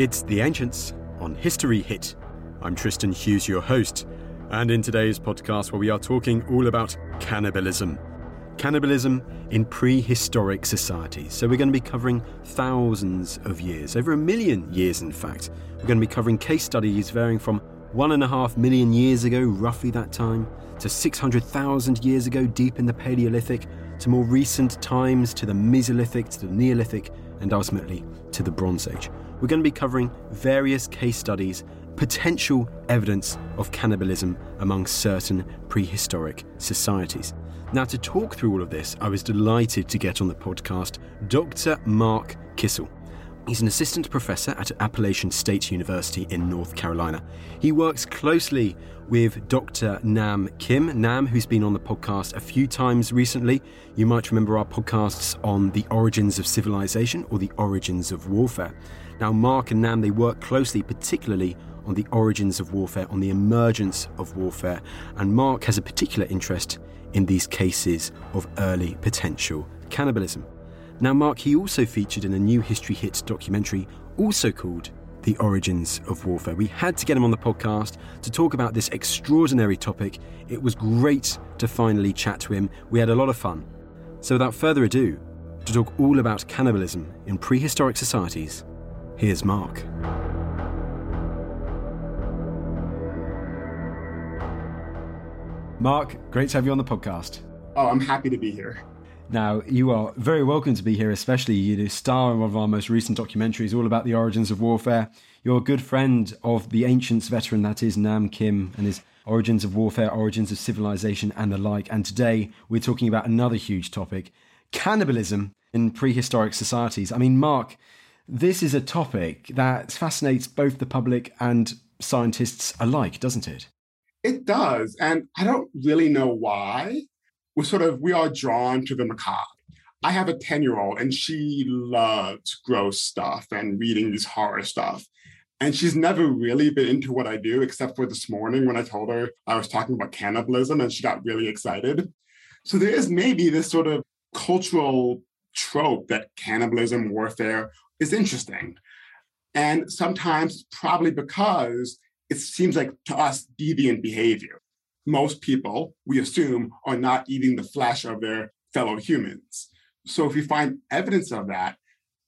It's The Ancients on History Hit. I'm Tristan Hughes, your host, and in today's podcast, where we are talking all about cannibalism. Cannibalism in prehistoric societies. So, we're going to be covering thousands of years, over a million years, in fact. We're going to be covering case studies varying from one and a half million years ago, roughly that time, to 600,000 years ago, deep in the Paleolithic, to more recent times, to the Mesolithic, to the Neolithic, and ultimately to the Bronze Age we're going to be covering various case studies, potential evidence of cannibalism among certain prehistoric societies. Now, to talk through all of this, I was delighted to get on the podcast Dr. Marc Kissel. He's an assistant professor at Appalachian State University in North Carolina. He works closely with Dr. Nam Kim. Nam, who's been on the podcast a few times recently. You might remember our podcasts on the origins of civilization or the origins of warfare. Now, Marc and Nam, they work closely, particularly on the origins of warfare, on the emergence of warfare, and Marc has a particular interest in these cases of early potential cannibalism. Now, Marc, he also featured in a new history hit documentary, also called The Origins of Warfare. We had to get him on the podcast to talk about this extraordinary topic. It was great to finally chat to him. We had a lot of fun. So, without further ado, to talk all about cannibalism in prehistoric societies, Here's Marc. Marc, great to have you on the podcast. Oh, I'm happy to be here. Now, you are very welcome to be here, especially you star in one of our most recent documentaries, all about the origins of warfare. You're a good friend of the Ancients veteran that is Nam Kim and his Origins of Warfare, Origins of Civilization, and the like. And today we're talking about another huge topic cannibalism in prehistoric societies. I mean, Marc, this is a topic that fascinates both the public and scientists alike, doesn't it? It does. And I don't really know why. We're sort of, we are drawn to the macabre. I have a 10 year old and she loves gross stuff and reading these horror stuff. And she's never really been into what I do, except for this morning when I told her I was talking about cannibalism and she got really excited. So there is maybe this sort of cultural trope that cannibalism, warfare is interesting. And sometimes probably because it seems like to us deviant behavior. Most people, we assume, are not eating the flesh of their fellow humans. So if we find evidence of that,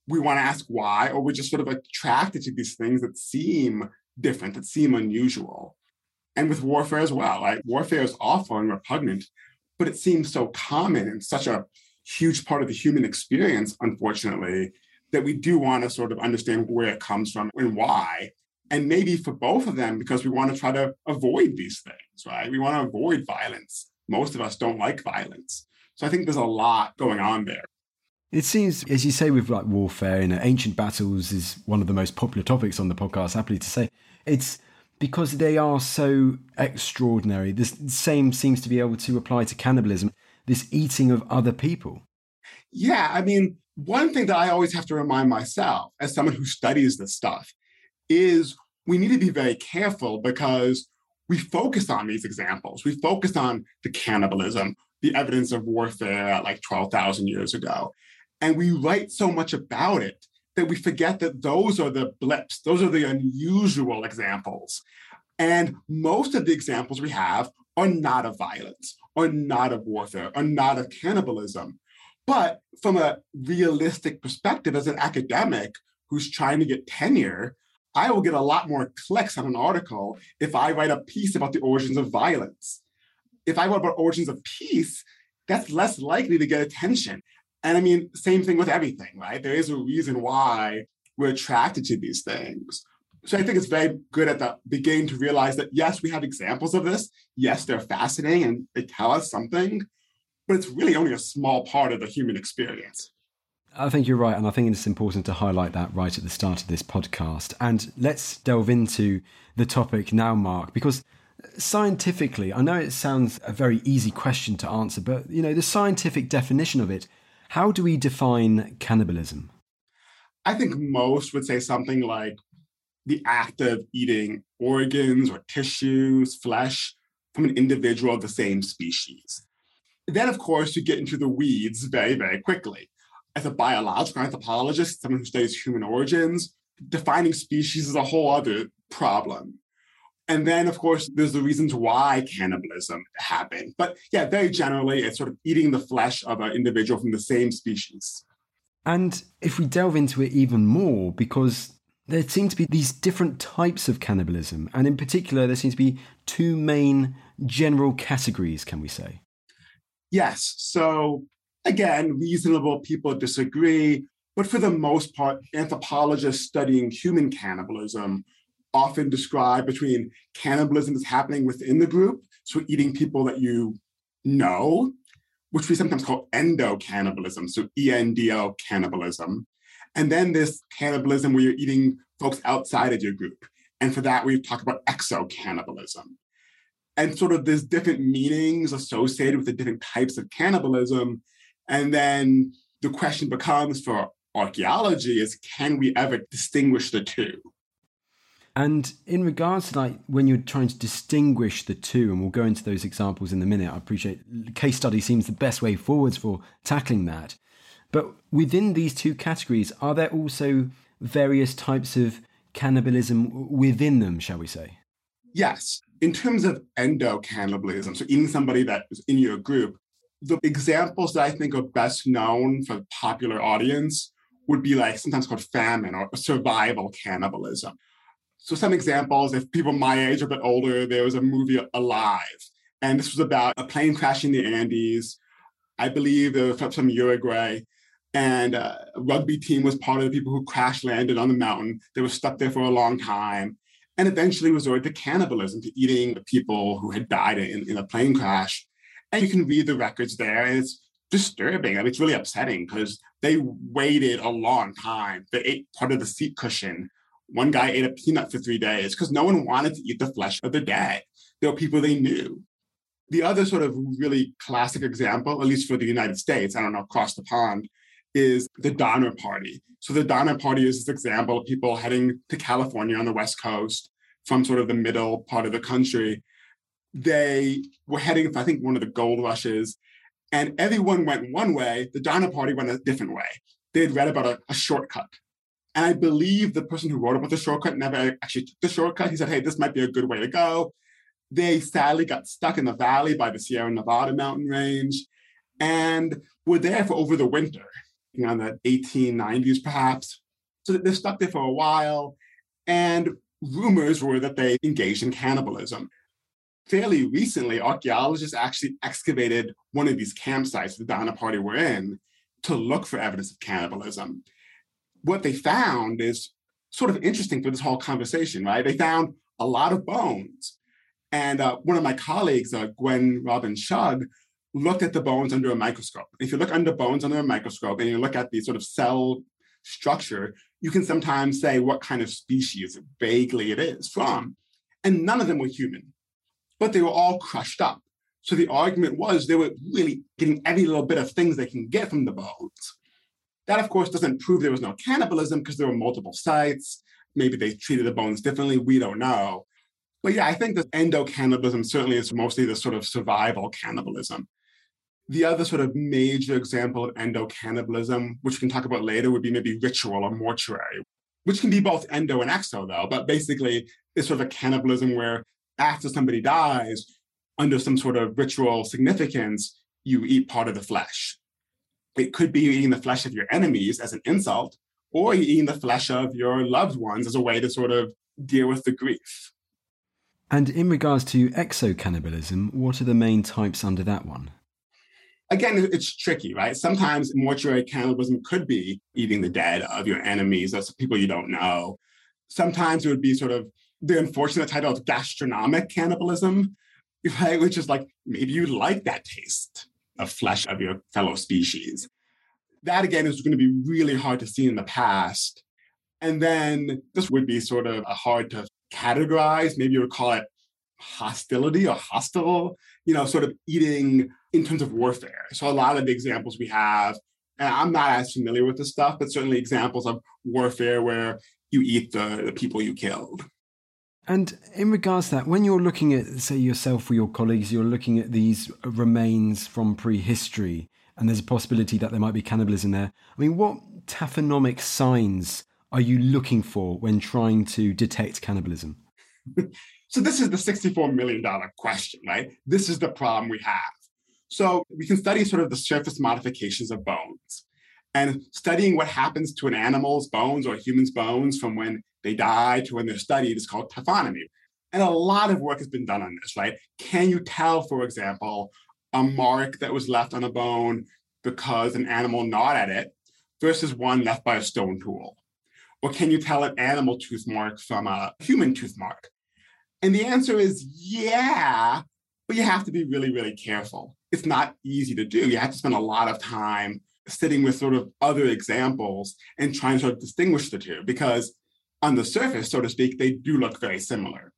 we want to ask why, or we're just sort of attracted to these things that seem different, that seem unusual. And with warfare as well, like warfare is awful and repugnant, but it seems so common and such a huge part of the human experience, unfortunately, that we do want to sort of understand where it comes from and why. And maybe for both of them, because we want to try to avoid these things, right? We want to avoid violence. Most of us don't like violence. So I think there's a lot going on there. It seems, as you say, with like warfare and ancient battles is one of the most popular topics on the podcast, happily to say. It's because they are so extraordinary. The same seems to be able to apply to cannibalism, this eating of other people. Yeah, I mean, one thing that I always have to remind myself as someone who studies this stuff is we need to be very careful because we focus on these examples. We focus on the cannibalism, the evidence of warfare like 12,000 years ago. And we write so much about it that we forget that those are the blips, those are the unusual examples. And most of the examples we have are not of violence, are not of warfare, are not of cannibalism. But from a realistic perspective, as an academic who's trying to get tenure, I will get a lot more clicks on an article if I write a piece about the origins of violence. If I write about origins of peace, that's less likely to get attention. And I mean, same thing with everything, right? There is a reason why we're attracted to these things. So I think it's very good at the beginning to realize that yes, we have examples of this. Yes, they're fascinating and they tell us something, but it's really only a small part of the human experience. I think you're right, and I think it's important to highlight that right at the start of this podcast. And let's delve into the topic now, Marc, because scientifically, I know it sounds a very easy question to answer, but you know, the scientific definition of it, how do we define cannibalism? I think most would say something like the act of eating organs or tissues, flesh from an individual of the same species. Then, of course, you get into the weeds very, very quickly. As a biological anthropologist, someone who studies human origins, defining species is a whole other problem. And then, of course, there's the reasons why cannibalism happened. But yeah, very generally, it's sort of eating the flesh of an individual from the same species. And if we delve into it even more, because there seem to be these different types of cannibalism, and in particular, there seem to be two main general categories, can we say? Yes. So, again, reasonable people disagree, but for the most part, anthropologists studying human cannibalism often describe between cannibalism that's happening within the group, so eating people that you know, which we sometimes call endo cannibalism, so ENDO cannibalism. And then this cannibalism where you're eating folks outside of your group. And for that, we talk about exo cannibalism. And sort of there's different meanings associated with the different types of cannibalism. And then the question becomes for archaeology is can we ever distinguish the two? And in regards to like when you're trying to distinguish the two, and we'll go into those examples in a minute, I appreciate case study seems the best way forwards for tackling that. But within these two categories, are there also various types of cannibalism within them, shall we say? Yes. In terms of endo cannibalism, so eating somebody that is in your group, the examples that I think are best known for the popular audience would be like sometimes called famine or survival cannibalism. So some examples, if people my age or a bit older, there was a movie Alive, and this was about a plane crashing in the Andes. I believe it was from Uruguay, and uh, a rugby team was part of the people who crash landed on the mountain. They were stuck there for a long time, and eventually resorted to cannibalism, to eating the people who had died in, in a plane crash. And you can read the records there, and it's disturbing. I mean, it's really upsetting because they waited a long time. They ate part of the seat cushion one guy ate a peanut for three days because no one wanted to eat the flesh of the dead. There were people they knew. The other sort of really classic example, at least for the United States, I don't know, across the pond, is the Donner Party. So the Donner Party is this example of people heading to California on the West Coast from sort of the middle part of the country. They were heading for, I think, one of the gold rushes, and everyone went one way. The Donner Party went a different way. They had read about a, a shortcut and I believe the person who wrote about the shortcut never actually took the shortcut. He said, hey, this might be a good way to go. They sadly got stuck in the valley by the Sierra Nevada mountain range and were there for over the winter, you know, in the 1890s perhaps. So they're stuck there for a while. And rumors were that they engaged in cannibalism. Fairly recently, archaeologists actually excavated one of these campsites the Donner Party were in to look for evidence of cannibalism what they found is sort of interesting for this whole conversation, right? They found a lot of bones. And uh, one of my colleagues, uh, Gwen Robbins Schug, looked at the bones under a microscope. If you look under bones under a microscope and you look at the sort of cell structure, you can sometimes say what kind of species vaguely it is from. And none of them were human, but they were all crushed up. So the argument was they were really getting every little bit of things they can get from the bones. That, of course, doesn't prove there was no cannibalism because there were multiple sites. Maybe they treated the bones differently. We don't know. But yeah, I think the endo cannibalism certainly is mostly the sort of survival cannibalism. The other sort of major example of endo cannibalism, which we can talk about later, would be maybe ritual or mortuary, which can be both endo and exo, though. But basically, it's sort of a cannibalism where after somebody dies, under some sort of ritual significance, you eat part of the flesh. It could be eating the flesh of your enemies as an insult, or eating the flesh of your loved ones as a way to sort of deal with the grief. And in regards to exocannibalism, what are the main types under that one? again, it's tricky, right? Sometimes mortuary cannibalism could be eating the dead of your enemies, or people you don't know. Sometimes it would be sort of the unfortunate title of gastronomic cannibalism, right? Which is like maybe you like that taste of flesh of your fellow species. That again is going to be really hard to see in the past. And then this would be sort of hard to categorize. Maybe you would call it hostility or hostile, you know, sort of eating in terms of warfare. So a lot of the examples we have, and I'm not as familiar with this stuff, but certainly examples of warfare where you eat the, the people you killed. And in regards to that, when you're looking at, say, yourself or your colleagues, you're looking at these remains from prehistory, and there's a possibility that there might be cannibalism there. I mean, what taphonomic signs are you looking for when trying to detect cannibalism? so, this is the $64 million question, right? This is the problem we have. So, we can study sort of the surface modifications of bones. And studying what happens to an animal's bones or a human's bones from when they die to when they're studied is called taphonomy. And a lot of work has been done on this, right? Can you tell, for example, a mark that was left on a bone because an animal gnawed at it versus one left by a stone tool? Or can you tell an animal tooth mark from a human tooth mark? And the answer is yeah, but you have to be really, really careful. It's not easy to do. You have to spend a lot of time sitting with sort of other examples and trying to sort of distinguish the two because on the surface, so to speak, they do look very similar.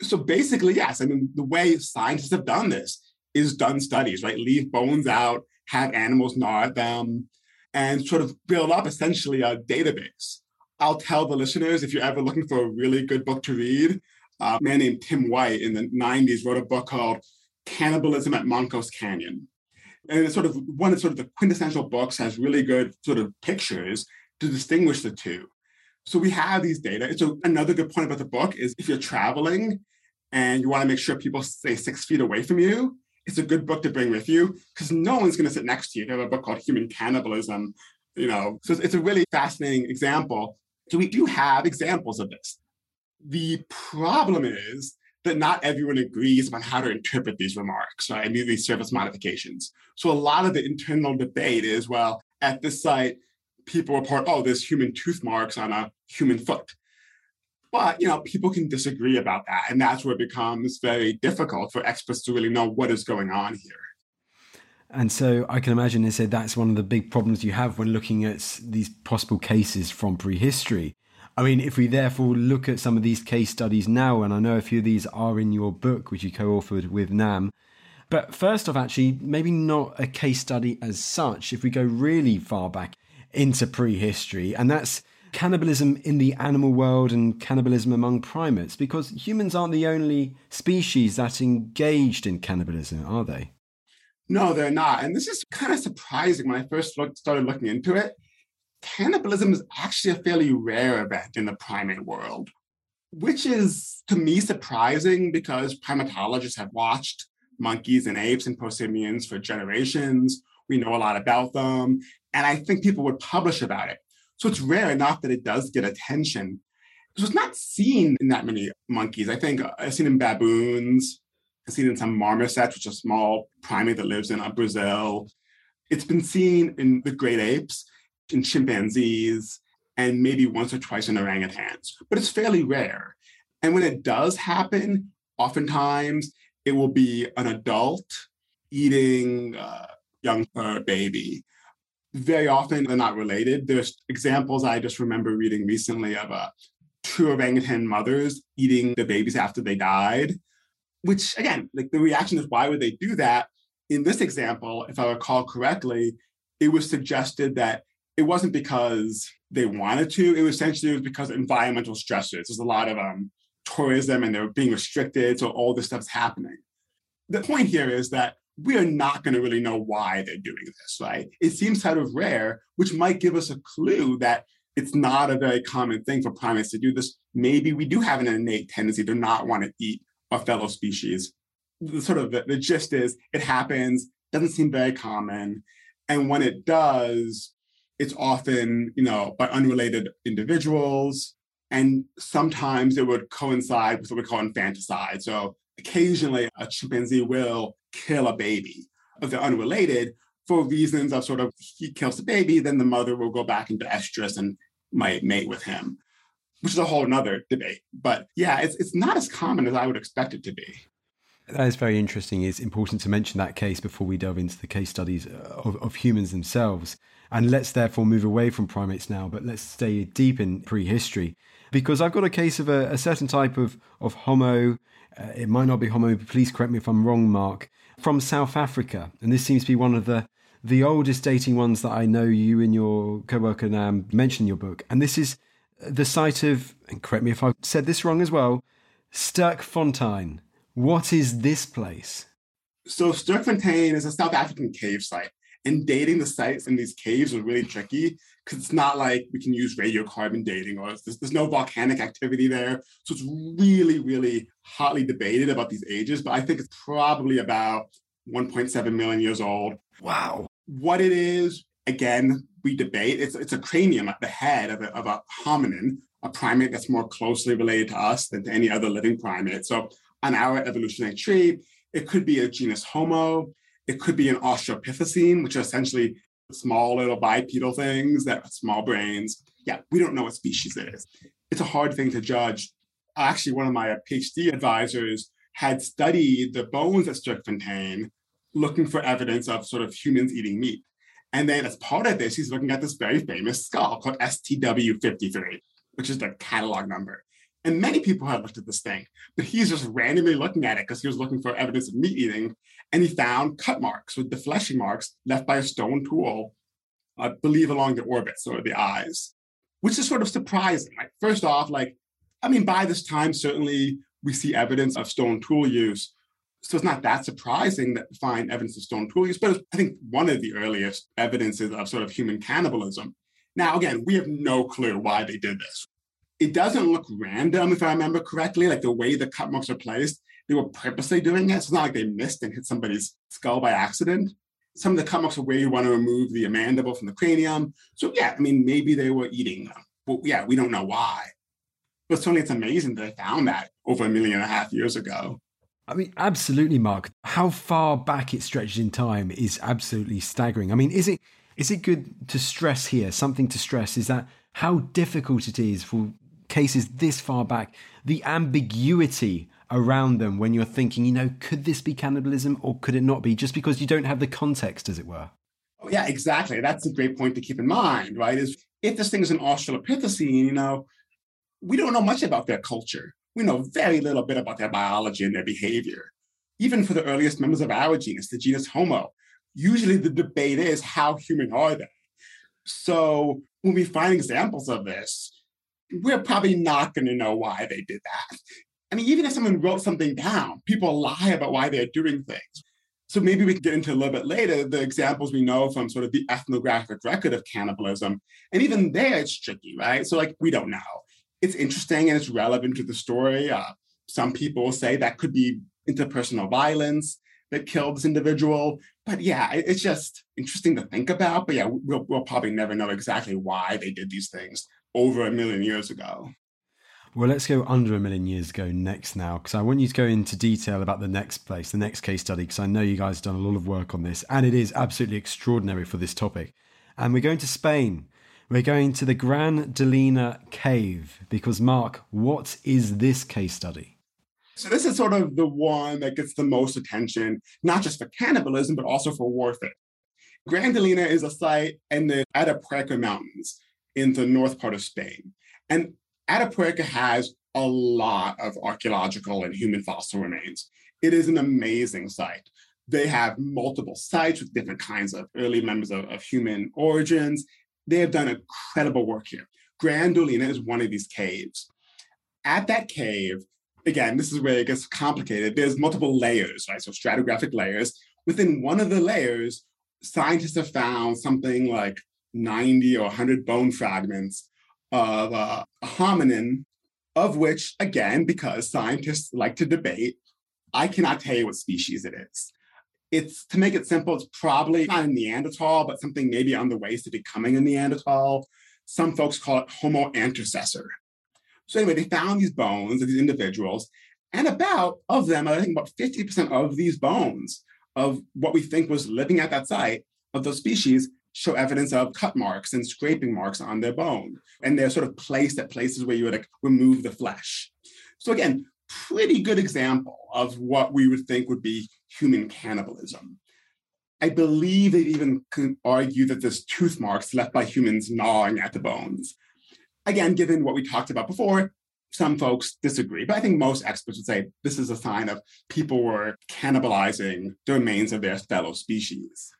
So basically, yes, I mean, the way scientists have done this is done studies, right? Leave bones out, have animals gnaw at them, and sort of build up essentially a database. I'll tell the listeners if you're ever looking for a really good book to read, a man named Tim White in the 90s wrote a book called Cannibalism at Mancos Canyon. And it's sort of one of sort of the quintessential books has really good sort of pictures to distinguish the two. So we have these data. So another good point about the book is if you're traveling and you want to make sure people stay six feet away from you, it's a good book to bring with you because no one's going to sit next to you. They have a book called Human Cannibalism, you know. So it's a really fascinating example. So we do have examples of this. The problem is that not everyone agrees on how to interpret these remarks, right? I mean, these surface modifications. So a lot of the internal debate is, well, at this site, people report, oh, there's human tooth marks on a human foot. But you know, people can disagree about that, and that's where it becomes very difficult for experts to really know what is going on here. And so I can imagine they said that's one of the big problems you have when looking at these possible cases from prehistory. I mean, if we therefore look at some of these case studies now, and I know a few of these are in your book, which you co authored with Nam. But first off, actually, maybe not a case study as such, if we go really far back into prehistory, and that's cannibalism in the animal world and cannibalism among primates, because humans aren't the only species that engaged in cannibalism, are they? No, they're not. And this is kind of surprising when I first started looking into it. Cannibalism is actually a fairly rare event in the primate world, which is to me surprising because primatologists have watched monkeys and apes and prosimians for generations. We know a lot about them. And I think people would publish about it. So it's rare enough that it does get attention. So it's not seen in that many monkeys. I think uh, I've seen in baboons, I've seen in some marmosets, which is a small primate that lives in Brazil. It's been seen in the great apes, in chimpanzees, and maybe once or twice in orangutans, but it's fairly rare. And when it does happen, oftentimes it will be an adult eating a young baby very often they're not related. There's examples I just remember reading recently of uh, two orangutan mothers eating the babies after they died, which again, like the reaction is why would they do that? In this example, if I recall correctly, it was suggested that it wasn't because they wanted to, it was essentially it was because of environmental stressors. There's a lot of um, tourism and they're being restricted, so all this stuff's happening. The point here is that we are not going to really know why they're doing this, right? It seems kind of rare, which might give us a clue that it's not a very common thing for primates to do this. Maybe we do have an innate tendency to not want to eat a fellow species. The sort of the, the gist is it happens, doesn't seem very common. And when it does, it's often, you know, by unrelated individuals. And sometimes it would coincide with what we call infanticide. So occasionally a chimpanzee will kill a baby if they're unrelated, for reasons of sort of he kills the baby, then the mother will go back into estrus and might mate with him, which is a whole nother debate. But yeah, it's it's not as common as I would expect it to be. That is very interesting. It's important to mention that case before we delve into the case studies of, of humans themselves. And let's therefore move away from primates now, but let's stay deep in prehistory. Because I've got a case of a, a certain type of, of Homo, uh, it might not be Homo, please correct me if I'm wrong, Marc, from South Africa. And this seems to be one of the, the oldest dating ones that I know you and your co worker Nam mention in your book. And this is the site of, and correct me if I've said this wrong as well, Sterkfontein. What is this place? So Sterkfontein is a South African cave site. And dating the sites in these caves was really tricky because it's not like we can use radiocarbon dating or there's, there's no volcanic activity there. So it's really, really hotly debated about these ages, but I think it's probably about 1.7 million years old. Wow. What it is, again, we debate. It's, it's a cranium at the head of a, of a hominin, a primate that's more closely related to us than to any other living primate. So on our evolutionary tree, it could be a genus Homo. It could be an Australopithecine, which are essentially small little bipedal things that have small brains. Yeah, we don't know what species it is. It's a hard thing to judge. Actually, one of my PhD advisors had studied the bones at Sterkfontein, looking for evidence of sort of humans eating meat. And then as part of this, he's looking at this very famous skull called STW53, which is the catalog number. And many people have looked at this thing, but he's just randomly looking at it because he was looking for evidence of meat eating. And he found cut marks with defleshing marks left by a stone tool, I believe along the orbits or the eyes, which is sort of surprising. Like, first off, like, I mean, by this time, certainly we see evidence of stone tool use. So it's not that surprising that we find evidence of stone tool use, but I think one of the earliest evidences of sort of human cannibalism. Now, again, we have no clue why they did this it doesn't look random, if I remember correctly, like the way the cut marks are placed. They were purposely doing it. So it's not like they missed and hit somebody's skull by accident. Some of the cut marks are where you want to remove the mandible from the cranium. So yeah, I mean, maybe they were eating them. But yeah, we don't know why. But certainly it's amazing that they found that over a million and a half years ago. I mean, absolutely, Marc. How far back it stretches in time is absolutely staggering. I mean, is it is it good to stress here? Something to stress is that how difficult it is for cases this far back, the ambiguity around them when you're thinking, you know, could this be cannibalism or could it not be? Just because you don't have the context, as it were. Oh, yeah, exactly. That's a great point to keep in mind, right? Is if this thing is an Australopithecine, you know, we don't know much about their culture. We know very little bit about their biology and their behavior. Even for the earliest members of our genus, the genus Homo, usually the debate is how human are they? So when we find examples of this, we're probably not going to know why they did that. I mean, even if someone wrote something down, people lie about why they're doing things. So maybe we can get into a little bit later the examples we know from sort of the ethnographic record of cannibalism. And even there, it's tricky, right? So, like, we don't know. It's interesting and it's relevant to the story. Uh, some people say that could be interpersonal violence that killed this individual. But yeah, it's just interesting to think about. But yeah, we'll, we'll probably never know exactly why they did these things over a million years ago. Well, let's go under a million years ago next now, because I want you to go into detail about the next place, the next case study, because I know you guys have done a lot of work on this, and it is absolutely extraordinary for this topic. And we're going to Spain. We're going to the Gran Dolina Cave, because, Marc, what is this case study? So, this is sort of the one that gets the most attention, not just for cannibalism, but also for warfare. Gran Dolina is a site in the Atapuerca Mountains in the north part of Spain. And Atapuerca has a lot of archaeological and human fossil remains. It is an amazing site. They have multiple sites with different kinds of early members of, of human origins. They have done incredible work here. Gran Dolina is one of these caves. At that cave, again, this is where it gets complicated. There's multiple layers, right? So stratigraphic layers. Within one of the layers, scientists have found something like 90 or 100 bone fragments of uh, a hominin, of which, again, because scientists like to debate, I cannot tell you what species it is. It's to make it simple, it's probably not a Neanderthal, but something maybe on the ways to becoming a Neanderthal. Some folks call it Homo antecessor. So, anyway, they found these bones of these individuals, and about of them, I think about 50% of these bones of what we think was living at that site of those species show evidence of cut marks and scraping marks on their bone. And they're sort of placed at places where you would like remove the flesh. So again, pretty good example of what we would think would be human cannibalism. I believe they even can argue that there's tooth marks left by humans gnawing at the bones. Again, given what we talked about before, some folks disagree, but I think most experts would say this is a sign of people were cannibalizing the remains of their fellow species.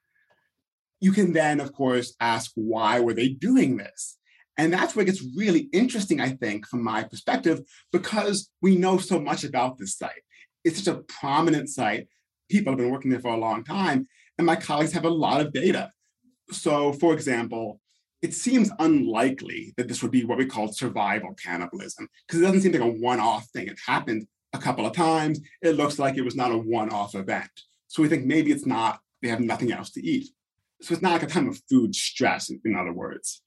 You can then, of course, ask why were they doing this? And that's where it gets really interesting, I think, from my perspective, because we know so much about this site. It's such a prominent site. People have been working there for a long time, and my colleagues have a lot of data. So, for example, it seems unlikely that this would be what we call survival cannibalism, because it doesn't seem like a one off thing. It happened a couple of times. It looks like it was not a one off event. So we think maybe it's not, they have nothing else to eat. So it's not like a time of food stress, in other words.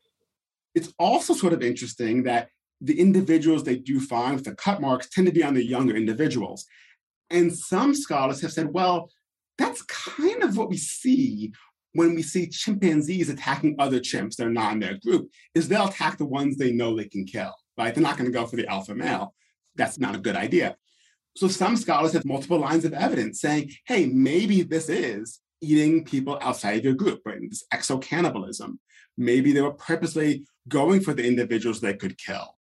It's also sort of interesting that the individuals they do find with the cut marks tend to be on the younger individuals. And some scholars have said, well, that's kind of what we see when we see chimpanzees attacking other chimps that are not in their group, is they'll attack the ones they know they can kill, right? They're not going to go for the alpha male. That's not a good idea. So some scholars have multiple lines of evidence saying, hey, maybe this is eating people outside of your group, right? This exocannibalism. Maybe they were purposely going for the individuals they could kill.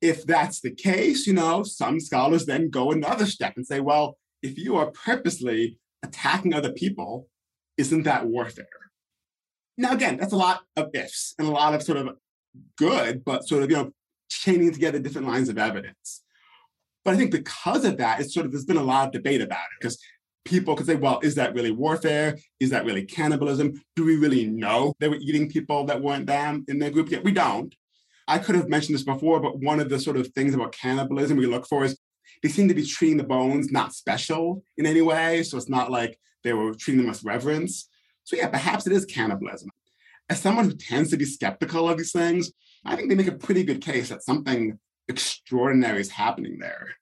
If that's the case, you know, some scholars then go another step and say, well, if you are purposely attacking other people, isn't that warfare? Now, again, that's a lot of ifs and a lot of sort of good, but sort of, you know, chaining together different lines of evidence. But I think because of that, it's sort of, there's been a lot of debate about it because people could say, well, is that really warfare? Is that really cannibalism? Do we really know they were eating people that weren't them in their group? Yet we don't. I could have mentioned this before, but one of the sort of things about cannibalism we look for is they seem to be treating the bones not special in any way. So it's not like they were treating them with reverence. So yeah, perhaps it is cannibalism. As someone who tends to be skeptical of these things, I think they make a pretty good case that something extraordinary is happening there.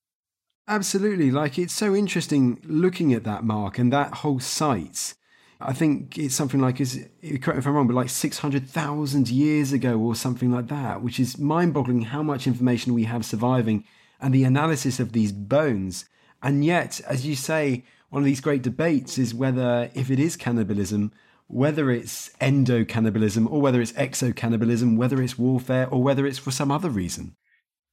Absolutely. Like it's so interesting looking at that mark and that whole site. I think it's something like, is correct if I'm wrong, but like 600,000 years ago or something like that, which is mind boggling how much information we have surviving and the analysis of these bones. And yet, as you say, one of these great debates is whether, if it is cannibalism, whether it's endo cannibalism or whether it's exo cannibalism, whether it's warfare or whether it's for some other reason.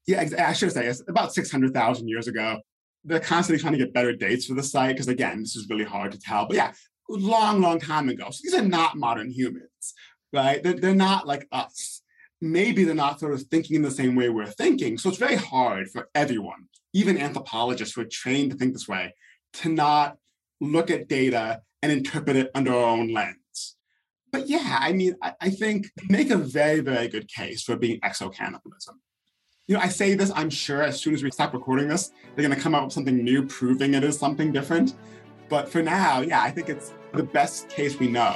Yeah, I should say it's about 600,000 years ago. They're constantly trying to get better dates for the site because, again, this is really hard to tell. But yeah, long, long time ago. So these are not modern humans, right? They're, they're not like us. Maybe they're not sort of thinking in the same way we're thinking. So it's very hard for everyone, even anthropologists who are trained to think this way, to not look at data and interpret it under our own lens. But yeah, I mean, I, I think make a very, very good case for being exocannibalism you know, I say this, I'm sure as soon as we stop recording this, they're going to come out with something new proving it is something different. But for now, yeah, I think it's the best case we know.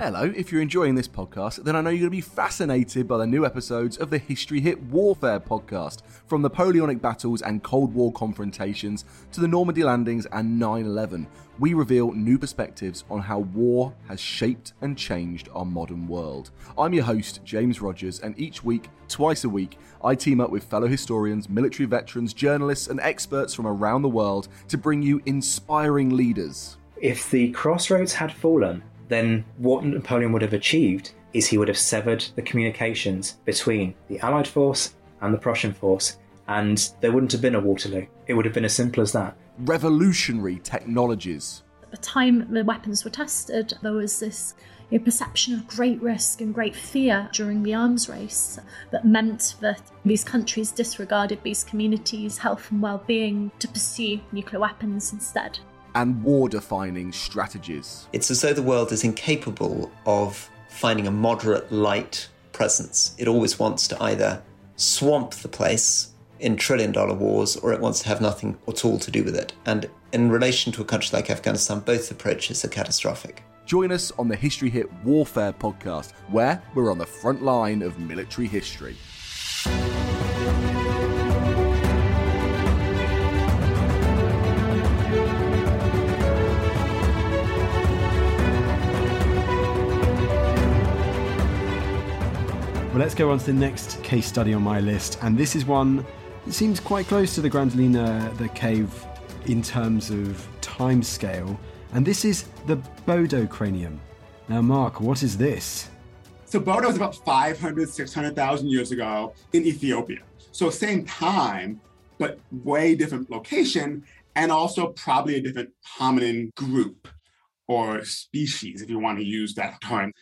Hello, if you're enjoying this podcast, then I know you're going to be fascinated by the new episodes of the History Hit Warfare podcast, from Napoleonic battles and Cold War confrontations to the Normandy landings and 9 11. We reveal new perspectives on how war has shaped and changed our modern world. I'm your host, James Rogers, and each week, twice a week, I team up with fellow historians, military veterans, journalists, and experts from around the world to bring you inspiring leaders. If the crossroads had fallen, then what Napoleon would have achieved is he would have severed the communications between the Allied force and the Prussian force, and there wouldn't have been a Waterloo. It would have been as simple as that. Revolutionary technologies. At the time the weapons were tested, there was this a perception of great risk and great fear during the arms race that meant that these countries disregarded these communities' health and well-being to pursue nuclear weapons instead and war defining strategies. It's as though the world is incapable of finding a moderate light presence. It always wants to either swamp the place in trillion dollar wars or it wants to have nothing at all to do with it. And in relation to a country like Afghanistan, both approaches are catastrophic. Join us on the History Hit Warfare podcast, where we're on the front line of military history. Let's go on to the next case study on my list, and this is one that seems quite close to the Grandolina, the cave, in terms of time scale, and this is the Bodo cranium. Now, Marc, what is this? So Bodo is about 500, 600,000 years ago in Ethiopia. So same time, but way different location, and also probably a different hominin group or species, if you want to use that term.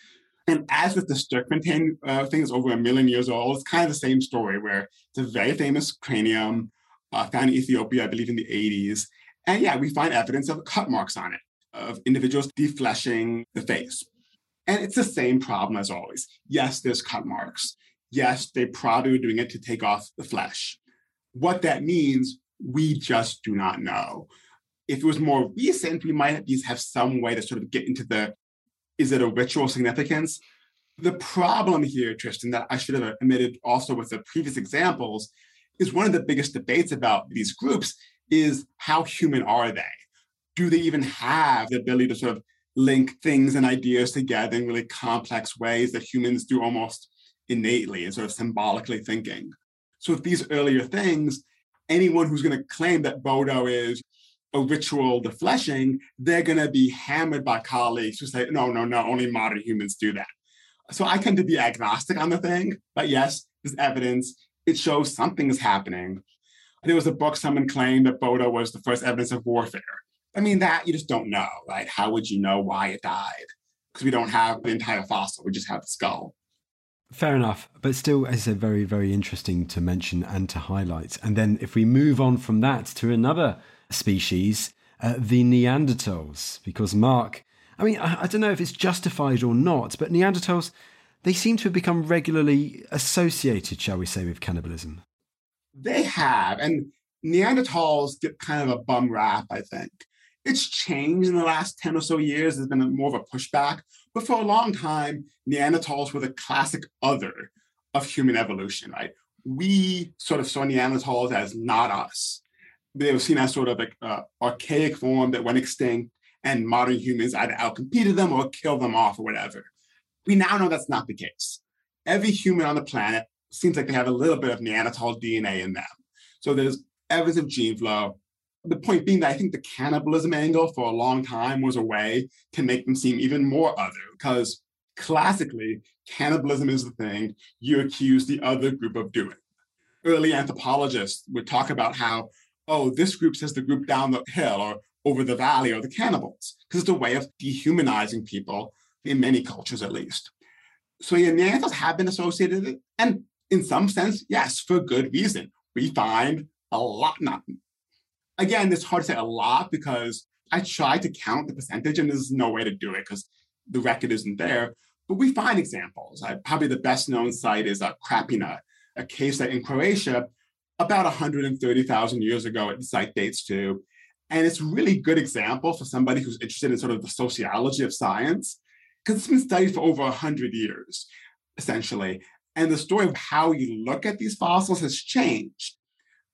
And as with the Sterkfontein uh, thing is over a million years old, it's kind of the same story where it's a very famous cranium uh, found in Ethiopia, I believe in the 80s. And yeah, we find evidence of cut marks on it, of individuals defleshing the face. And it's the same problem as always. Yes, there's cut marks. Yes, they probably were doing it to take off the flesh. What that means, we just do not know. If it was more recent, we might at least have some way to sort of get into the is it a ritual significance? The problem here, Tristan, that I should have admitted also with the previous examples, is one of the biggest debates about these groups is how human are they? Do they even have the ability to sort of link things and ideas together in really complex ways that humans do almost innately and sort of symbolically thinking? So, with these earlier things, anyone who's going to claim that Bodo is a ritual defleshing, they're going to be hammered by colleagues who say, no, no, no, only modern humans do that. So I tend to be agnostic on the thing, but yes, there's evidence. It shows something is happening. There was a book someone claimed that Bodo was the first evidence of warfare. I mean, that you just don't know, right? How would you know why it died? Because we don't have the entire fossil, we just have the skull. Fair enough, but still, as I said, very, very interesting to mention and to highlight. And then if we move on from that to another species, uh, the Neanderthals, because Marc, I mean, I, I don't know if it's justified or not, but Neanderthals, they seem to have become regularly associated, shall we say, with cannibalism. They have, and Neanderthals get kind of a bum rap, I think. It's changed in the last 10 or so years. There's been more of a pushback. But for a long time, Neanderthals were the classic other of human evolution, right? We sort of saw Neanderthals as not us they were seen as sort of like uh, archaic form that went extinct, and modern humans either outcompeted them or killed them off or whatever. We now know that's not the case. Every human on the planet seems like they have a little bit of Neanderthal DNA in them. So there's evidence of gene flow. The point being that I think the cannibalism angle for a long time was a way to make them seem even more other, because classically, cannibalism is the thing you accuse the other group of doing. Early anthropologists would talk about how oh, this group says the group down the hill or over the valley or the cannibals, because it's a way of dehumanizing people in many cultures, at least. So yeah, Neanderthals have been associated, and in some sense, yes, for good reason. We find a lot, not Again, it's hard to say a lot because I tried to count the percentage and there's no way to do it because the record isn't there. But we find examples. I, probably the best known site is uh, Krapina, a cave site in Croatia about 130,000 years ago, the site dates to. And it's really good example for somebody who's interested in sort of the sociology of science, because it's been studied for over 100 years, essentially. And the story of how you look at these fossils has changed.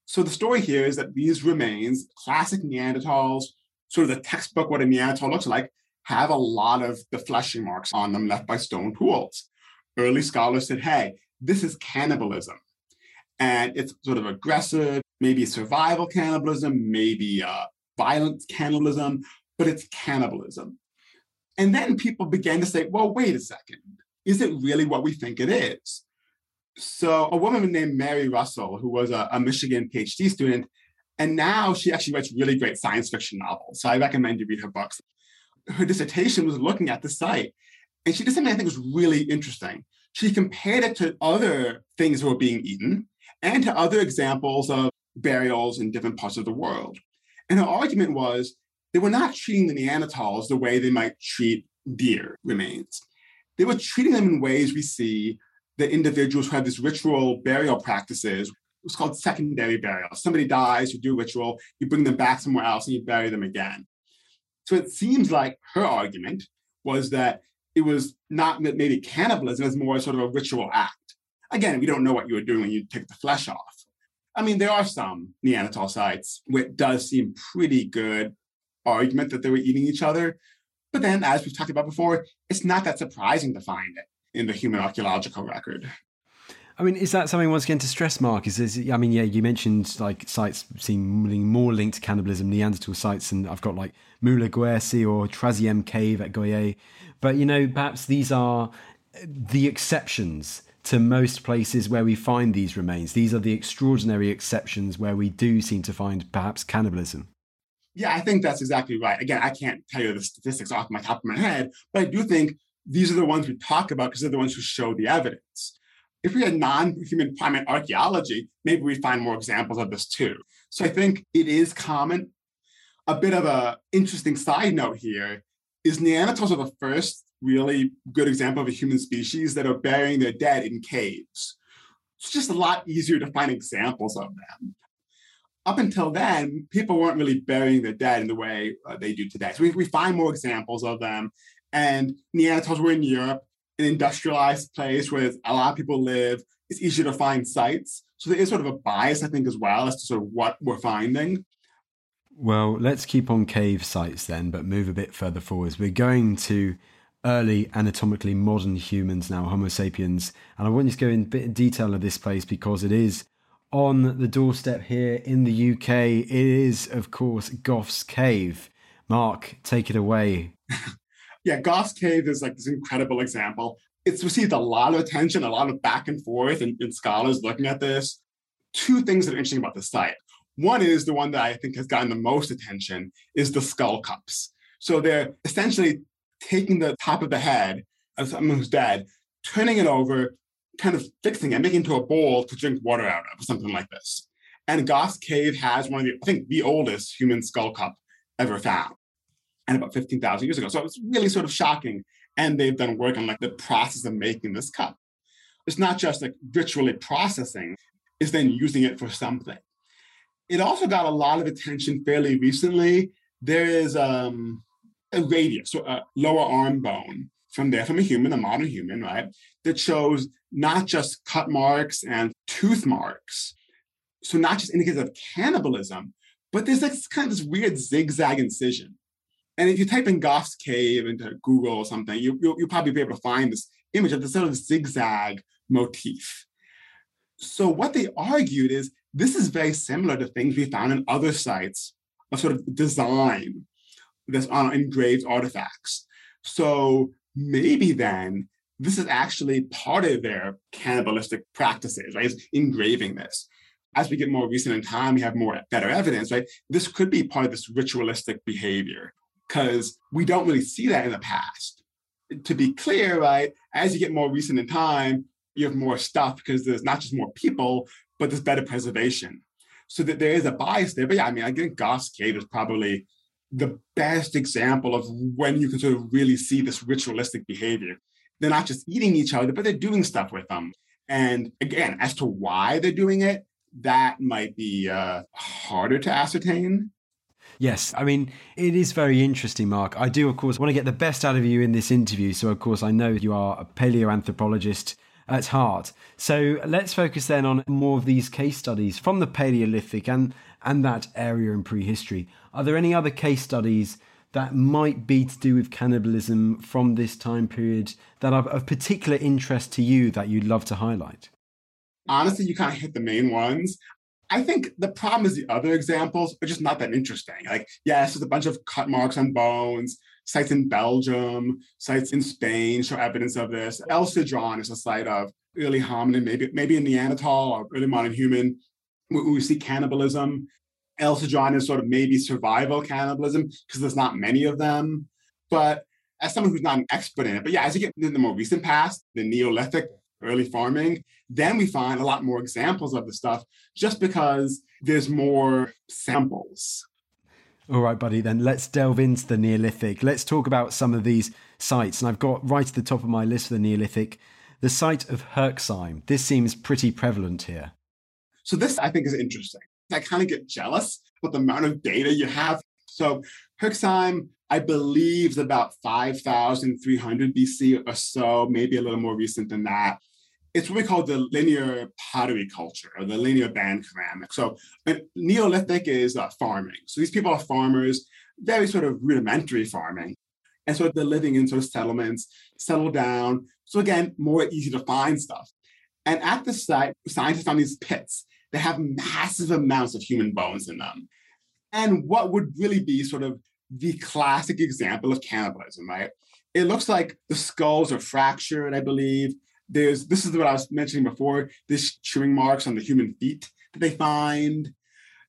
So the story here is that these remains, classic Neanderthals, sort of the textbook what a Neanderthal looks like, have a lot of the fleshing marks on them left by stone tools. Early scholars said, hey, this is cannibalism. And it's sort of aggressive, maybe survival cannibalism, maybe uh, violent cannibalism, but it's cannibalism. And then people began to say, well, wait a second, is it really what we think it is? So a woman named Mary Russell, who was a, a Michigan PhD student, and now she actually writes really great science fiction novels. So I recommend you read her books. Her dissertation was looking at the site, and she did something I think was really interesting. She compared it to other things that were being eaten and to other examples of burials in different parts of the world. And her argument was they were not treating the Neanderthals the way they might treat deer remains. They were treating them in ways we see that individuals who have these ritual burial practices. It's called secondary burial. Somebody dies, you do ritual, you bring them back somewhere else, and you bury them again. So it seems like her argument was that it was not maybe cannibalism, as more sort of a ritual act. Again, we don't know what you were doing when you take the flesh off. I mean, there are some Neanderthal sites where it does seem pretty good argument that they were eating each other. But then, as we've talked about before, it's not that surprising to find it in the human archaeological record. I mean, is that something once again to stress, Marc? Is, is I mean, yeah, you mentioned like sites seeming more linked to cannibalism, Neanderthal sites, and I've got like Moula-Guercy or Troisième Cave at Goyet. But you know, perhaps these are the exceptions to most places where we find these remains. These are the extraordinary exceptions where we do seem to find perhaps cannibalism. Yeah, I think that's exactly right. Again, I can't tell you the statistics off my top of my head, but I do think these are the ones we talk about because they're the ones who show the evidence. If we had non human primate archaeology, maybe we'd find more examples of this too. So I think it is common. A bit of an interesting side note here is Neanderthals are the first really good example of a human species that are burying their dead in caves. It's just a lot easier to find examples of them. Up until then, people weren't really burying their dead in the way uh, they do today. So we, we find more examples of them. And Neanderthals were in Europe, an industrialized place where a lot of people live. It's easier to find sites. So there is sort of a bias, I think, as well as to sort of what we're finding. Well, let's keep on cave sites then, but move a bit further forwards. We're going to early anatomically modern humans now, Homo sapiens. And I want you to go in a bit of detail of this place because it is on the doorstep here in the UK. It is, of course, Gough's Cave. Marc, take it away. yeah, Gough's Cave is like this incredible example. It's received a lot of attention, a lot of back and forth, and, and scholars looking at this. Two things that are interesting about the site. One is the one that I think has gotten the most attention is the skull cups. So they're essentially taking the top of the head of someone who's dead, turning it over, kind of fixing it, making it into a bowl to drink water out of, something like this. And Gough's Cave has one of the, I think, the oldest human skull cup ever found, and about 15,000 years ago. So it's really sort of shocking. And they've done work on like the process of making this cup. It's not just like ritually processing, it's then using it for something. It also got a lot of attention fairly recently. There is um, a radius, so a lower arm bone from there, from a human, a modern human, right, that shows not just cut marks and tooth marks, so not just indicators of cannibalism, but there's like kind of this weird zigzag incision. And if you type in Gough's cave into Google or something, you, you'll, you'll probably be able to find this image of this sort of zigzag motif. So what they argued is this is very similar to things we found in other sites of sort of design that's on engraved artifacts. So maybe then this is actually part of their cannibalistic practices, right? Is engraving this. As we get more recent in time, we have more better evidence, right? This could be part of this ritualistic behavior because we don't really see that in the past. To be clear, right, as you get more recent in time, you have more stuff because there's not just more people, but there's better preservation. So that there is a bias there. But yeah, I mean, I think Gough's Cave is probably the best example of when you can sort of really see this ritualistic behavior. They're not just eating each other, but they're doing stuff with them. And again, as to why they're doing it, that might be uh, harder to ascertain. Yes, I mean, it is very interesting, Marc. I do, of course, want to get the best out of you in this interview. So, of course, I know you are a paleoanthropologist at heart. So, let's focus then on more of these case studies from the Paleolithic and, and that area in prehistory. Are there any other case studies that might be to do with cannibalism from this time period that are of particular interest to you that you'd love to highlight? Honestly, you kind of hit the main ones. I think the problem is the other examples are just not that interesting. Like, yes, there's a bunch of cut marks on bones, sites in Belgium, sites in Spain show evidence of this. El Sidrón is a site of early hominin, maybe maybe a Neanderthal or early modern human. We, see cannibalism. El Sidrón is sort of maybe survival cannibalism because there's not many of them. But as someone who's not an expert in it, but yeah, as you get into the more recent past, the Neolithic, early farming, then we find a lot more examples of the stuff just because there's more samples. All right, buddy, then let's delve into the Neolithic. Let's talk about some of these sites. And I've got right at the top of my list for the Neolithic the site of Herxheim. This seems pretty prevalent here. So, this I think is interesting. I kind of get jealous with the amount of data you have. So, Herxheim, I believe, is about 5,300 BC or so, maybe a little more recent than that it's what we call the linear pottery culture or the linear band ceramic. So Neolithic is uh, farming. So these people are farmers, very sort of rudimentary farming. And so they're living in sort of settlements, settle down. So again, more easy to find stuff. And at the site, scientists found these pits that have massive amounts of human bones in them. And what would really be sort of the classic example of cannibalism, right? It looks like the skulls are fractured, I believe there's this is what I was mentioning before. This chewing marks on the human feet that they find.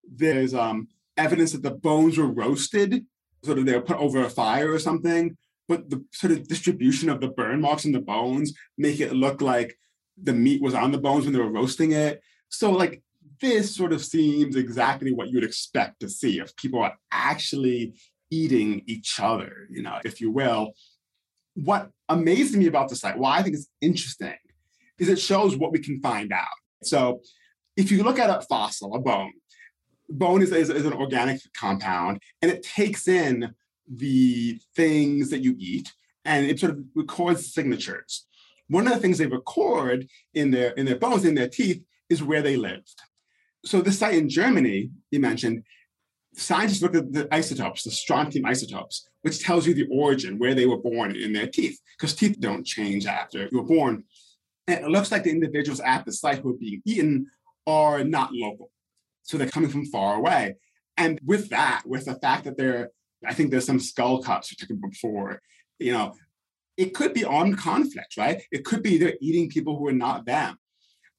There's um, evidence that the bones were roasted, sort of they were put over a fire or something. But the sort of distribution of the burn marks in the bones make it look like the meat was on the bones when they were roasting it. So like this sort of seems exactly what you would expect to see if people are actually eating each other, you know, if you will what amazed me about the site, why I think it's interesting, is it shows what we can find out. So if you look at a fossil, a bone, bone is, is, is an organic compound and it takes in the things that you eat and it sort of records signatures. One of the things they record in their in their bones, in their teeth, is where they lived. So this site in Germany, you mentioned, scientists look at the isotopes, the strontium isotopes, which tells you the origin, where they were born in their teeth, because teeth don't change after you were born. And it looks like the individuals at the site who are being eaten are not local. So they're coming from far away. And with that, with the fact that they're, I think there's some skull cuts we took before, you know, it could be armed conflict, right? It could be they're eating people who are not them.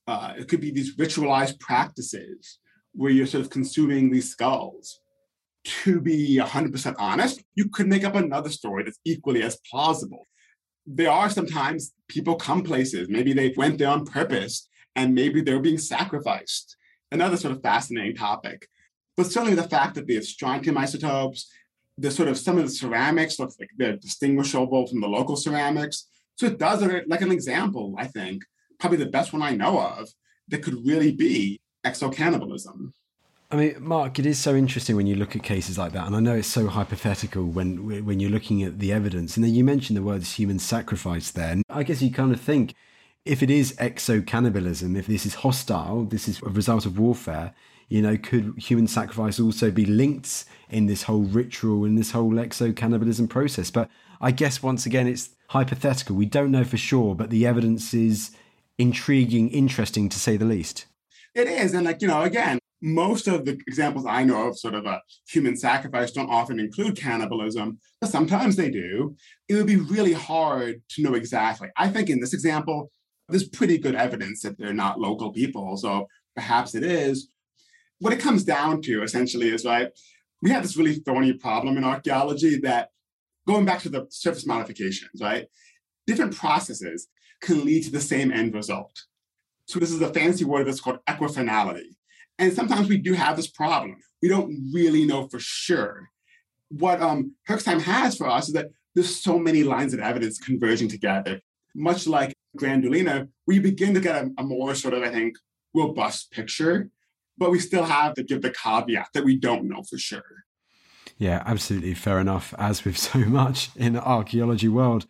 Uh, it could be these ritualized practices where you're sort of consuming these skulls to be 100% honest, you could make up another story that's equally as plausible. There are sometimes people come places, maybe they went there on purpose, and maybe they're being sacrificed. Another sort of fascinating topic. But certainly the fact that the strontium isotopes, the sort of some of the ceramics looks like they're distinguishable from the local ceramics. So it does like an example, I think, probably the best one I know of, that could really be exocannibalism. I mean, Marc, it is so interesting when you look at cases like that, and I know it's so hypothetical when when you're looking at the evidence. And then you mentioned the words human sacrifice. Then I guess you kind of think if it is exocannibalism, if this is hostile, this is a result of warfare. You know, could human sacrifice also be linked in this whole ritual in this whole exocannibalism process? But I guess once again, it's hypothetical. We don't know for sure, but the evidence is intriguing, interesting to say the least. It is, and like you know, again, most of the examples I know of sort of a human sacrifice don't often include cannibalism, but sometimes they do. It would be really hard to know exactly. I think in this example, there's pretty good evidence that they're not local people. So perhaps it is. What it comes down to essentially is right, we have this really thorny problem in archaeology that going back to the surface modifications, right? Different processes can lead to the same end result. So this is a fancy word that's called equifinality. And sometimes we do have this problem. We don't really know for sure. What um, Herxheim has for us is that there's so many lines of evidence converging together. Much like Gran Dolina, we begin to get a, a more sort of, I think, robust picture, but we still have to give the caveat that we don't know for sure. Yeah, absolutely fair enough, as with so much in the archaeology world.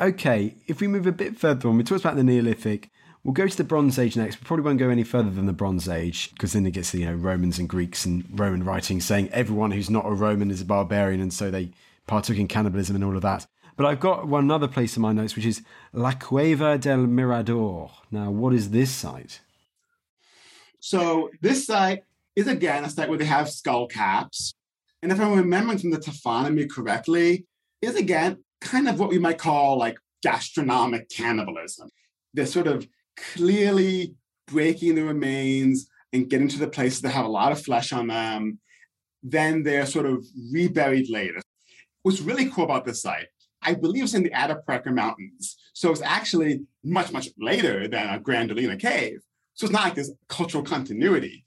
Okay, if we move a bit further on, we talked about the Neolithic. We'll go to the Bronze Age next. We probably won't go any further than the Bronze Age because then it gets to, you know, Romans and Greeks and Roman writings saying everyone who's not a Roman is a barbarian and so they partook in cannibalism and all of that. But I've got one other place in my notes, which is La Cueva del Mirador. Now, what is this site? So this site is again a site where they have skull caps. And if I'm remembering from the taphonomy correctly, is again kind of what we might call like gastronomic cannibalism. They're sort of clearly breaking the remains and getting to the places that have a lot of flesh on them. Then they're sort of reburied later. What's really cool about this site, I believe it's in the Atapuerca Mountains. So it's actually much, much later than a Gran Dolina cave. So it's not like there's cultural continuity,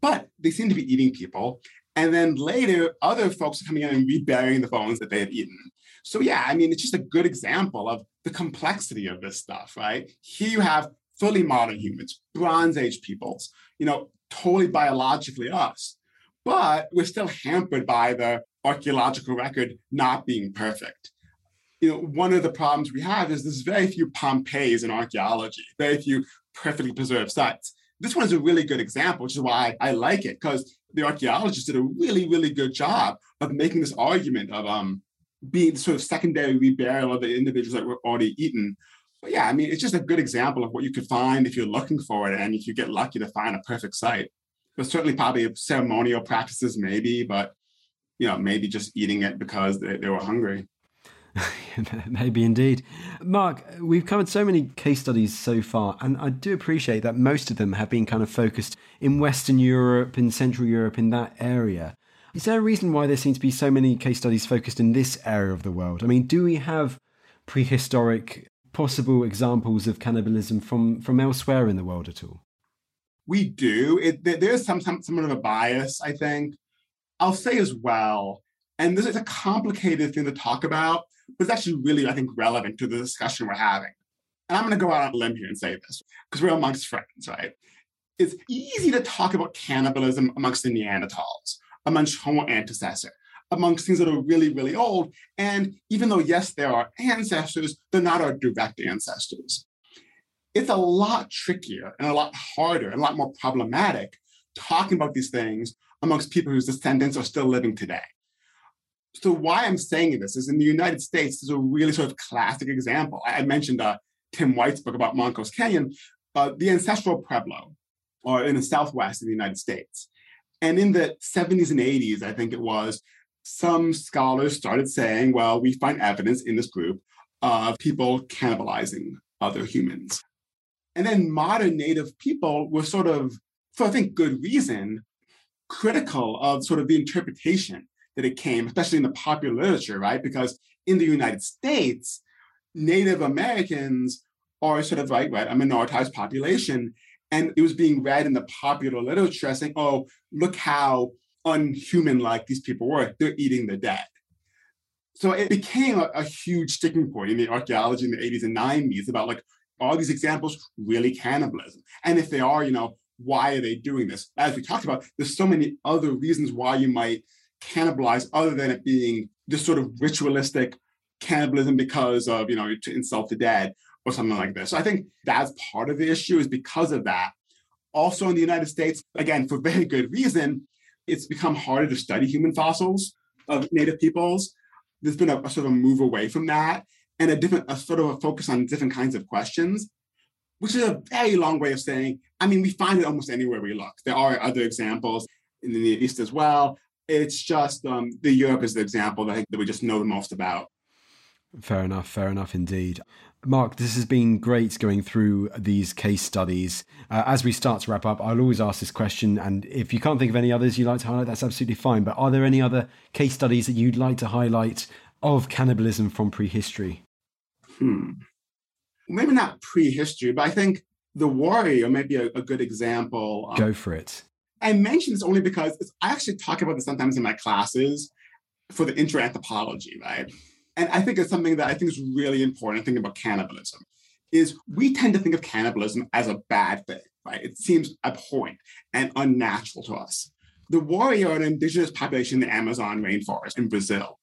but they seem to be eating people. And then later, other folks are coming in and reburying the bones that they had eaten. So yeah, I mean, it's just a good example of the complexity of this stuff, right? Here you have fully modern humans, Bronze Age peoples, you know, totally biologically us, but we're still hampered by the archaeological record not being perfect. You know, one of the problems we have is there's very few Pompeiis in archaeology, very few perfectly preserved sites. This one is a really good example, which is why I like it, because the archaeologists did a really, really good job of making this argument of um, being sort of secondary reburial of the individuals that were already eaten. But yeah, I mean, it's just a good example of what you could find if you're looking for it and if you get lucky to find a perfect site. There's certainly probably ceremonial practices, maybe, but you know, maybe just eating it because they, they were hungry. Maybe indeed. Marc, we've covered so many case studies so far, and I do appreciate that most of them have been kind of focused in Western Europe, in Central Europe, in that area. Is there a reason why there seem to be so many case studies focused in this area of the world? I mean, do we have prehistoric possible examples of cannibalism from, from elsewhere in the world at all? We do. It, there's some, some somewhat of a bias, I think. I'll say as well, and this is a complicated thing to talk about, but it's actually really, I think, relevant to the discussion we're having. And I'm going to go out on a limb here and say this because we're amongst friends, right? It's easy to talk about cannibalism amongst the Neanderthals, amongst Homo antecessor, amongst things that are really, really old. And even though, yes, there are ancestors, they're not our direct ancestors. It's a lot trickier and a lot harder and a lot more problematic talking about these things amongst people whose descendants are still living today. So why I'm saying this is in the United States, there's a really sort of classic example. I mentioned uh, Tim White's book about Mancos Canyon, uh, the ancestral Pueblo, or in the Southwest of the United States. And in the 70s and 80s, I think it was, some scholars started saying, well, we find evidence in this group of people cannibalizing other humans. And then modern Native people were sort of, for I think good reason, critical of sort of the interpretation that it came, especially in the popular literature, right? Because in the United States, Native Americans are sort of like right, a minoritized population. And it was being read in the popular literature saying, oh, look how unhuman like these people were. They're eating the dead. So it became a, a huge sticking point in the archaeology in the 80s and 90s about like, all these examples really cannibalism? And if they are, you know, why are they doing this? As we talked about, there's so many other reasons why you might cannibalize other than it being this sort of ritualistic cannibalism because of, you know, to insult the dead or something like this. So I think that's part of the issue is because of that. Also in the United States, again, for very good reason, it's become harder to study human fossils of native peoples. There's been a, a sort of a move away from that and a different, a sort of a focus on different kinds of questions, which is a very long way of saying, I mean, we find it almost anywhere we look. There are other examples in the Near East as well. It's just um, the Europe is the example that, that we just know the most about. Fair enough, fair enough indeed. Marc, this has been great going through these case studies. Uh, as we start to wrap up, I'll always ask this question, and if you can't think of any others you'd like to highlight, that's absolutely fine. But are there any other case studies that you'd like to highlight of cannibalism from prehistory? Hmm. Maybe not prehistory, but I think the Wari may be a, a good example. Go for it. I mention this only because I actually talk about this sometimes in my classes for the intro anthropology, right? And I think it's something that I think is really important. Thinking about cannibalism is we tend to think of cannibalism as a bad thing, right? It seems abhorrent and unnatural to us. The Wari are an indigenous population in the Amazon rainforest in Brazil,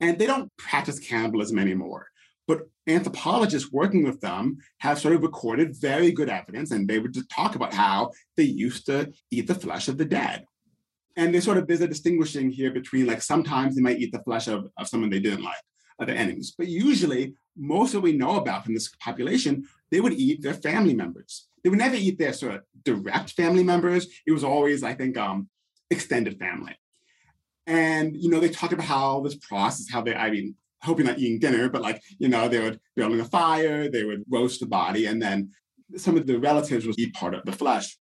and they don't practice cannibalism anymore. But anthropologists working with them have sort of recorded very good evidence, and they would talk about how they used to eat the flesh of the dead. And they sort of there's a distinguishing here between like sometimes they might eat the flesh of, of someone they didn't like, of their enemies. But usually, most of what we know about from this population, they would eat their family members. They would never eat their sort of direct family members. It was always, I think, um, extended family. And you know, they talk about how this process, how they, I mean, hoping not eating dinner, but like, you know, they would building a fire, they would roast the body, and then some of the relatives would eat part of the flesh.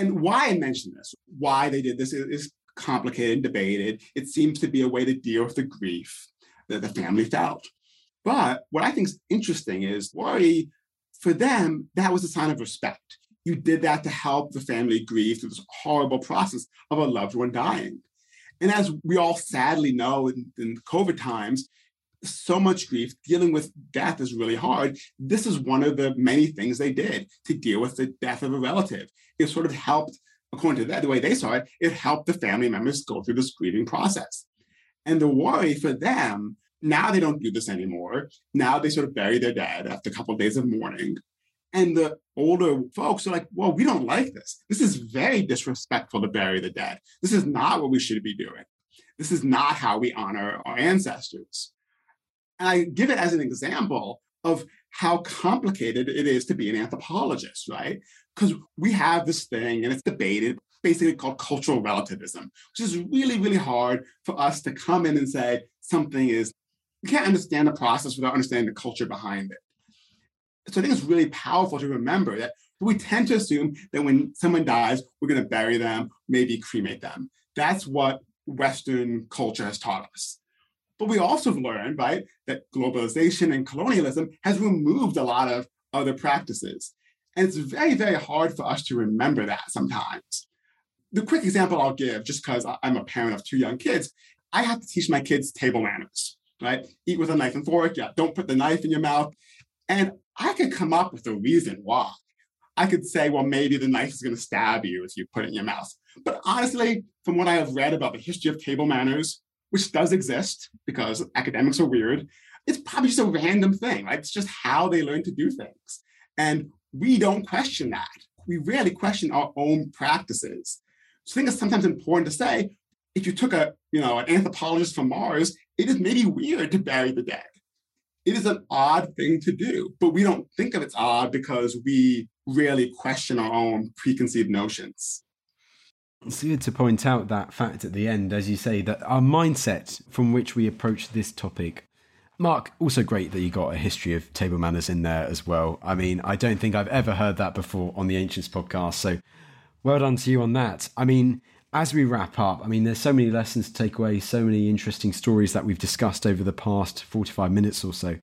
And why I mention this, why they did this is complicated and debated. It seems to be a way to deal with the grief that the family felt. But what I think is interesting is Wari, for them, that was a sign of respect. You did that to help the family grieve through this horrible process of a loved one dying. And as we all sadly know in, in COVID times, so much grief, dealing with death is really hard. This is one of the many things they did to deal with the death of a relative. It sort of helped, according to that, the way they saw it, it helped the family members go through this grieving process. And the Wari for them, now they don't do this anymore. Now they sort of bury their dead after a couple of days of mourning. And the older folks are like, well, we don't like this. This is very disrespectful to bury the dead. This is not what we should be doing. This is not how we honor our ancestors. And I give it as an example of how complicated it is to be an anthropologist, right? Because we have this thing and it's debated, basically called cultural relativism, which is really, really hard for us to come in and say something is, you can't understand the process without understanding the culture behind it. So I think it's really powerful to remember that we tend to assume that when someone dies, we're going to bury them, maybe cremate them. That's what Western culture has taught us. But we also have learned, right, that globalization and colonialism has removed a lot of other practices. And it's very, very hard for us to remember that sometimes. The quick example I'll give, just because I'm a parent of two young kids, I have to teach my kids table manners, right? Eat with a knife and fork, yeah, don't put the knife in your mouth. And I could come up with a reason why. I could say, well, maybe the knife is going to stab you if you put it in your mouth. But honestly, from what I have read about the history of table manners, which does exist because academics are weird, it's probably just a random thing. Right? It's just how they learn to do things. And we don't question that. We rarely question our own practices. So I think it's sometimes important to say, if you took a, you know, an anthropologist from Mars, it is maybe weird to bury the dead. It is an odd thing to do, but we don't think of it's odd because we rarely question our own preconceived notions. It's good to point out that fact at the end, as you say, that our mindset from which we approach this topic. Marc, also great that you got a history of table manners in there as well. I mean, I don't think I've ever heard that before on the Ancients podcast. So well done to you on that. I mean, as we wrap up, I mean, there's so many lessons to take away, so many interesting stories that we've discussed over the past 45 minutes or so.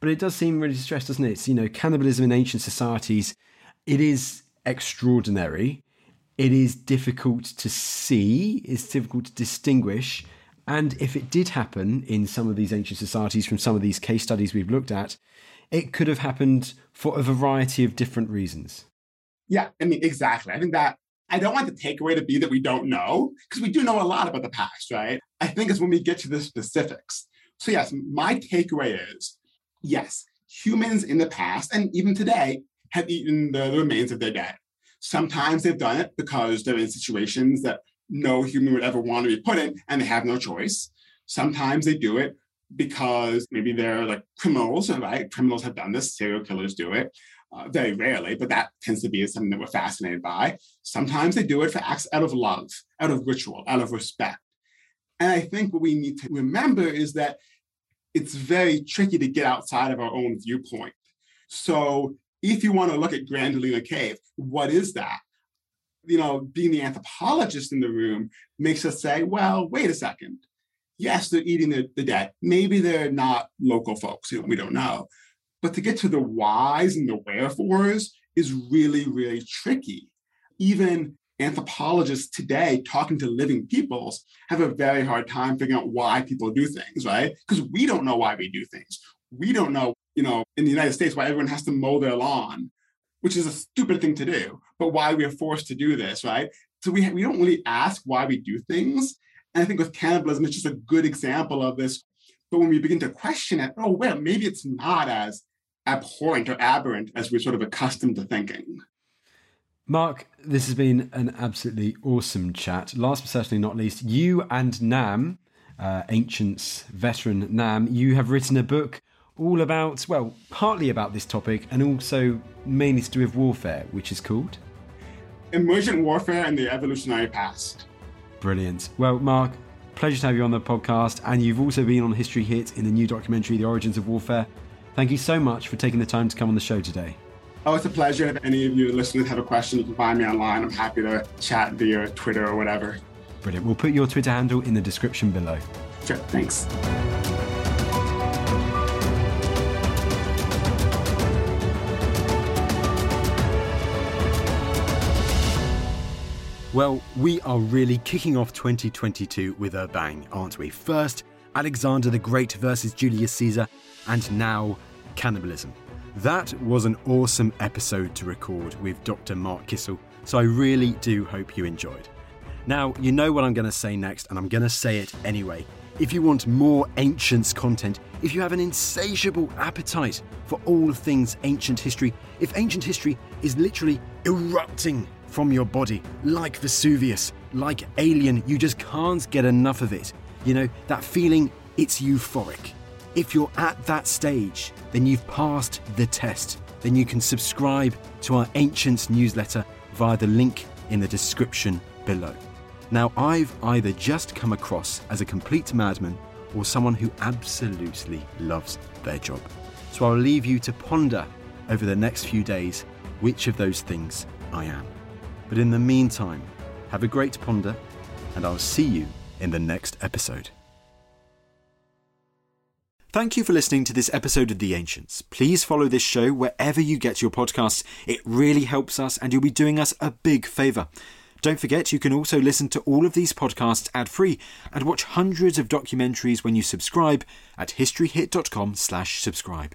But it does seem really stressed, doesn't it? It's, you know, cannibalism in ancient societies, it is extraordinary it is difficult to see, it's difficult to distinguish. And if it did happen in some of these ancient societies from some of these case studies we've looked at, it could have happened for a variety of different reasons. Yeah, I mean, exactly. I think that I don't want the takeaway to be that we don't know, because we do know a lot about the past, right? I think it's when we get to the specifics. So, yes, my takeaway is yes, humans in the past and even today have eaten the, remains of their dead. Sometimes they've done it because they're in situations that no human would ever want to be put in and they have no choice. Sometimes they do it because maybe they're like criminals, right? Criminals have done this, serial killers do it. Uh, very rarely, but that tends to be something that we're fascinated by. Sometimes they do it for acts out of love, out of ritual, out of respect. And I think what we need to remember is that it's very tricky to get outside of our own viewpoint. So if you want to look at Gran Dolina Cave, what is that? You know, being the anthropologist in the room makes us say, well, wait a second. Yes, they're eating the, the dead. Maybe they're not local folks. You know, we don't know. But to get to the whys and the wherefores is really, really tricky. Even anthropologists today talking to living peoples have a very hard time figuring out why people do things, right? Because we don't know why we do things. We don't know, you know, in the United States why everyone has to mow their lawn, which is a stupid thing to do, but why we are forced to do this, right? So we, we don't really ask why we do things. And I think with cannibalism, it's just a good example of this. But when we begin to question it, oh, well, maybe it's not as abhorrent or aberrant as we're sort of accustomed to thinking. Marc, this has been an absolutely awesome chat. Last but certainly not least, you and Nam, uh, Ancients veteran Nam, you have written a book all about, well, partly about this topic and also mainly to do with warfare, which is called Emergent Warfare and the Evolutionary Past. Brilliant. Well, Marc, pleasure to have you on the podcast, and you've also been on History Hit in the new documentary, The Origins of Warfare. Thank you so much for taking the time to come on the show today. Oh, it's a pleasure. If any of you listeners have a question, you can find me online. I'm happy to chat via Twitter or whatever. Brilliant. We'll put your Twitter handle in the description below. Sure. Thanks. Well, we are really kicking off 2022 with a bang, aren't we? First, Alexander the Great versus Julius Caesar, and now cannibalism. That was an awesome episode to record with Dr. Marc Kissel, so I really do hope you enjoyed. Now, you know what I'm going to say next, and I'm going to say it anyway. If you want more Ancients content, if you have an insatiable appetite for all things ancient history, if ancient history is literally erupting from your body, like Vesuvius, like Alien. You just can't get enough of it. You know, that feeling, it's euphoric. If you're at that stage, then you've passed the test. Then you can subscribe to our Ancients newsletter via the link in the description below. Now, I've either just come across as a complete madman or someone who absolutely loves their job. So I'll leave you to ponder over the next few days which of those things I am. But in the meantime, have a great ponder, and I'll see you in the next episode. Thank you for listening to this episode of The Ancients. Please follow this show wherever you get your podcasts. It really helps us, and you'll be doing us a big favour. Don't forget, you can also listen to all of these podcasts ad-free and watch hundreds of documentaries when you subscribe at historyhit.com/subscribe.